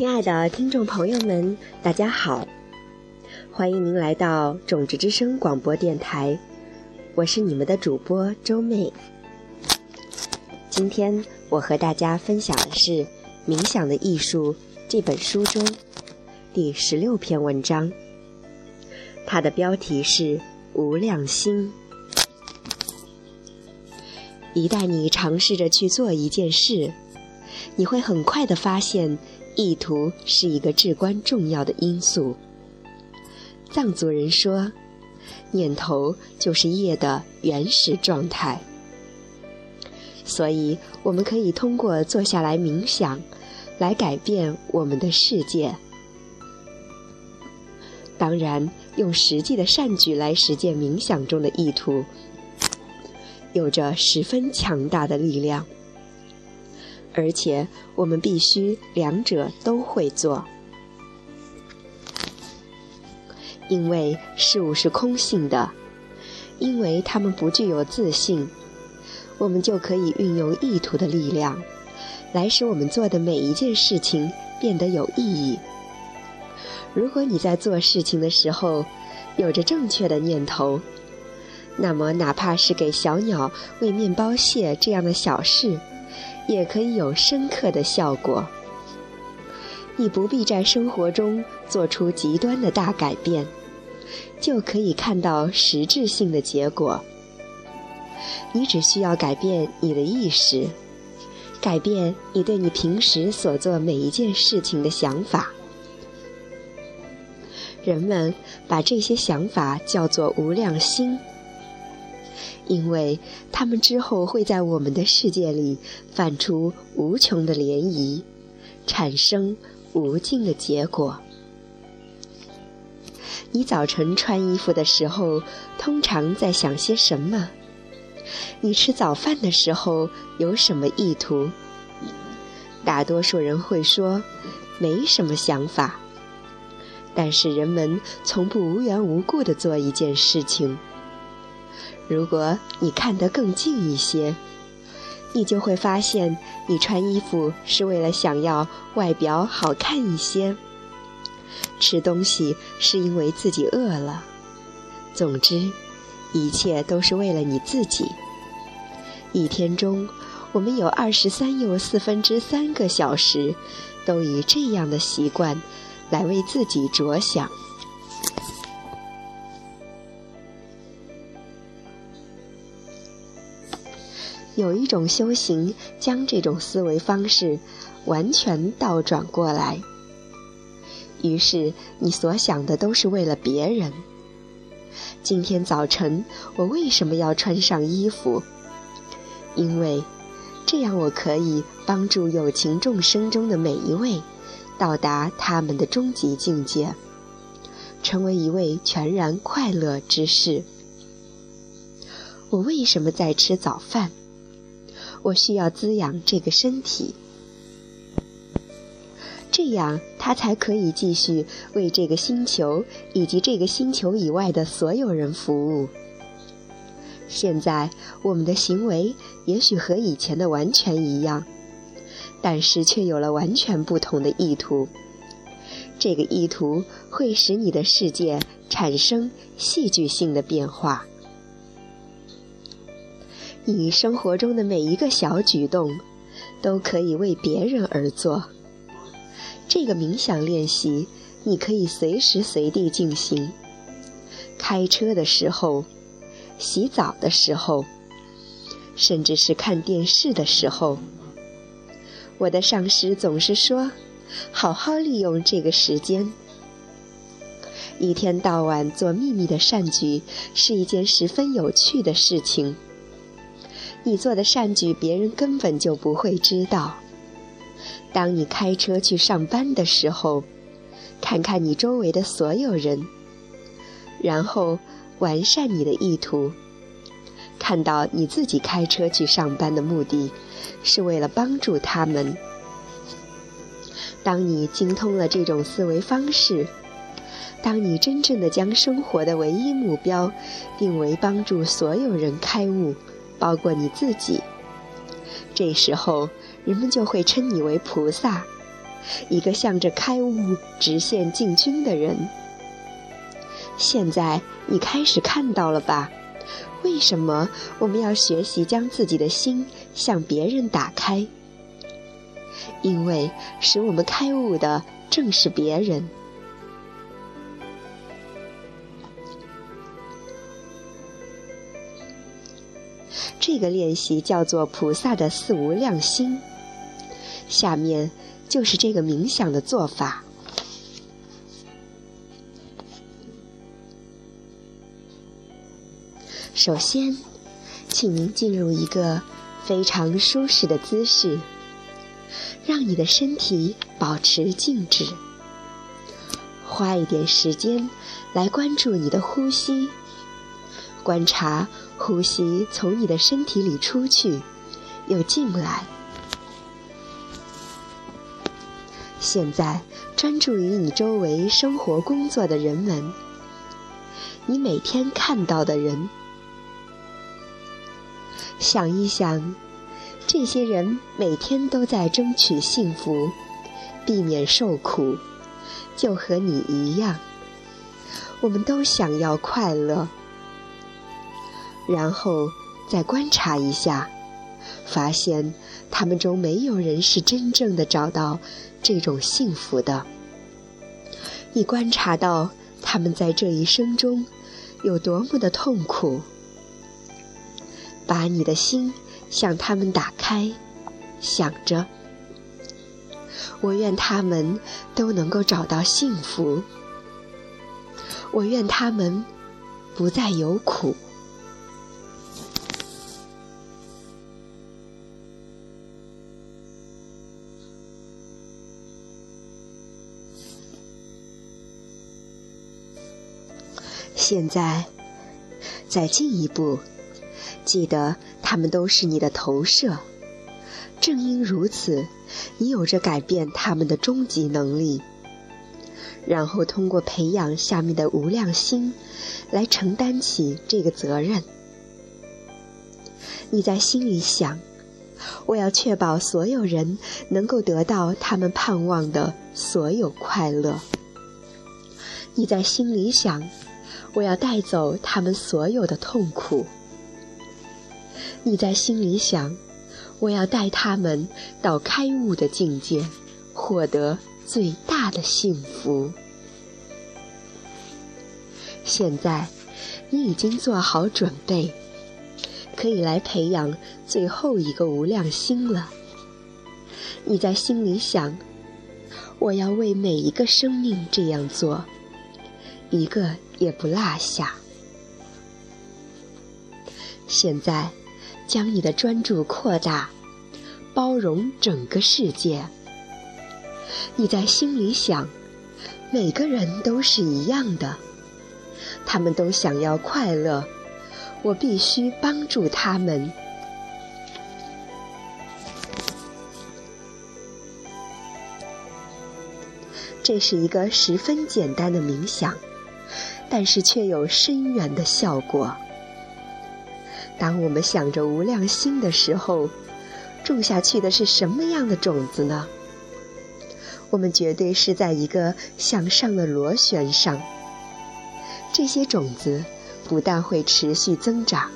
亲爱的听众朋友们，大家好，欢迎您来到种子之声广播电台，我是你们的主播周妹。今天我和大家分享的是《冥想的艺术》这本书中第十六篇文章，它的标题是“无量心”。一旦你尝试着去做一件事，你会很快的发现，意图是一个至关重要的因素。藏族人说，念头就是业的原始状态。所以，我们可以通过坐下来冥想，来改变我们的世界。当然，用实际的善举来实践冥想中的意图。有着十分强大的力量，而且我们必须两者都会做，因为事物是空性的，因为它们不具有自信，我们就可以运用意图的力量，来使我们做的每一件事情变得有意义。如果你在做事情的时候有着正确的念头。那么，哪怕是给小鸟喂面包屑这样的小事，也可以有深刻的效果。你不必在生活中做出极端的大改变，就可以看到实质性的结果。你只需要改变你的意识，改变你对你平时所做每一件事情的想法。人们把这些想法叫做无量心。因为他们之后会在我们的世界里泛出无穷的涟漪，产生无尽的结果。你早晨穿衣服的时候，通常在想些什么？你吃早饭的时候有什么意图？大多数人会说，没什么想法。但是人们从不无缘无故地做一件事情。如果你看得更近一些，你就会发现，你穿衣服是为了想要外表好看一些；吃东西是因为自己饿了。总之，一切都是为了你自己。一天中，我们有二十三又四分之三个小时，都以这样的习惯来为自己着想。有一种修行，将这种思维方式完全倒转过来。于是，你所想的都是为了别人。今天早晨，我为什么要穿上衣服？因为这样，我可以帮助有情众生中的每一位，到达他们的终极境界，成为一位全然快乐之士。我为什么在吃早饭？我需要滋养这个身体，这样他才可以继续为这个星球以及这个星球以外的所有人服务。现在我们的行为也许和以前的完全一样，但是却有了完全不同的意图。这个意图会使你的世界产生戏剧性的变化。你生活中的每一个小举动，都可以为别人而做。这个冥想练习，你可以随时随地进行。开车的时候，洗澡的时候，甚至是看电视的时候。我的上司总是说：“好好利用这个时间。”一天到晚做秘密的善举，是一件十分有趣的事情。你做的善举，别人根本就不会知道。当你开车去上班的时候，看看你周围的所有人，然后完善你的意图。看到你自己开车去上班的目的，是为了帮助他们。当你精通了这种思维方式，当你真正的将生活的唯一目标定为帮助所有人开悟。包括你自己，这时候人们就会称你为菩萨，一个向着开悟直线进军的人。现在你开始看到了吧？为什么我们要学习将自己的心向别人打开？因为使我们开悟的正是别人。这个练习叫做菩萨的四无量心。下面就是这个冥想的做法。首先，请您进入一个非常舒适的姿势，让你的身体保持静止，花一点时间来关注你的呼吸，观察呼吸从你的身体里出去，又进来。现在专注于你周围生活工作的人们，你每天看到的人。想一想，这些人每天都在争取幸福，避免受苦，就和你一样。我们都想要快乐。然后再观察一下，发现他们中没有人是真正的找到这种幸福的。你观察到他们在这一生中有多么的痛苦。把你的心向他们打开，想着：我愿他们都能够找到幸福，我愿他们不再有苦。现在，再进一步。记得，他们都是你的投射。正因如此，你有着改变他们的终极能力。然后通过培养下面的无量心，来承担起这个责任。你在心里想：我要确保所有人能够得到他们盼望的所有快乐。你在心里想：我要带走他们所有的痛苦。你在心里想：“我要带他们到开悟的境界，获得最大的幸福。”现在，你已经做好准备，可以来培养最后一个无量心了。你在心里想：“我要为每一个生命这样做，一个也不落下。”现在。将你的专注扩大，包容整个世界。你在心里想，每个人都是一样的，他们都想要快乐，我必须帮助他们。这是一个十分简单的冥想，但是却有深远的效果。当我们想着无量心的时候，种下去的是什么样的种子呢？我们绝对是在一个向上的螺旋上。这些种子不但会持续增长，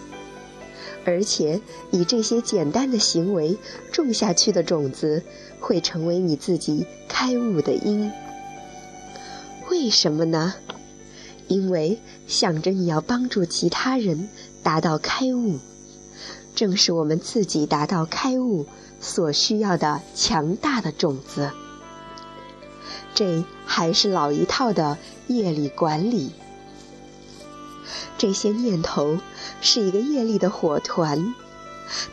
而且以这些简单的行为种下去的种子，会成为你自己开悟的因。为什么呢？因为想着你要帮助其他人。达到开悟，正是我们自己达到开悟所需要的强大的种子。这还是老一套的业力管理。这些念头是一个业力的火团，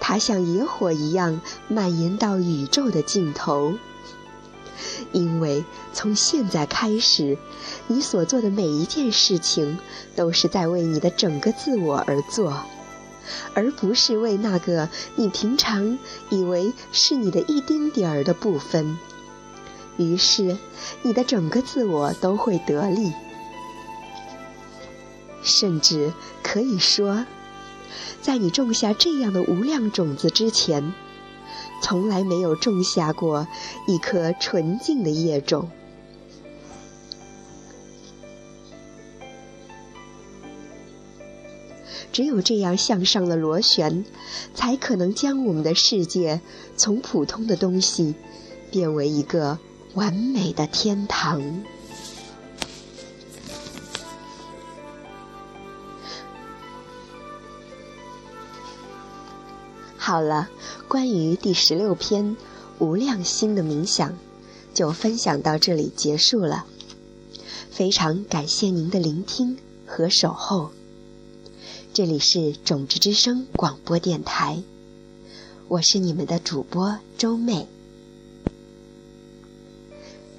它像野火一样蔓延到宇宙的尽头。因为从现在开始，你所做的每一件事情，都是在为你的整个自我而做，而不是为那个你平常以为是你的一丁点儿的部分。于是，你的整个自我都会得利。甚至可以说，在你种下这样的无量种子之前，从来没有种下过一颗纯净的叶种。只有这样向上的螺旋，才可能将我们的世界从普通的东西变为一个完美的天堂。好了，关于第十六篇无量心的冥想，就分享到这里结束了。非常感谢您的聆听和守候。这里是种子之声广播电台，我是你们的主播周妹。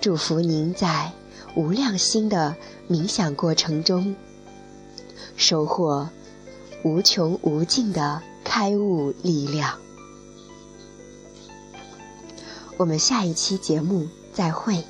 祝福您在无量心的冥想过程中，收获无穷无尽的开悟力量。我们下一期节目再会。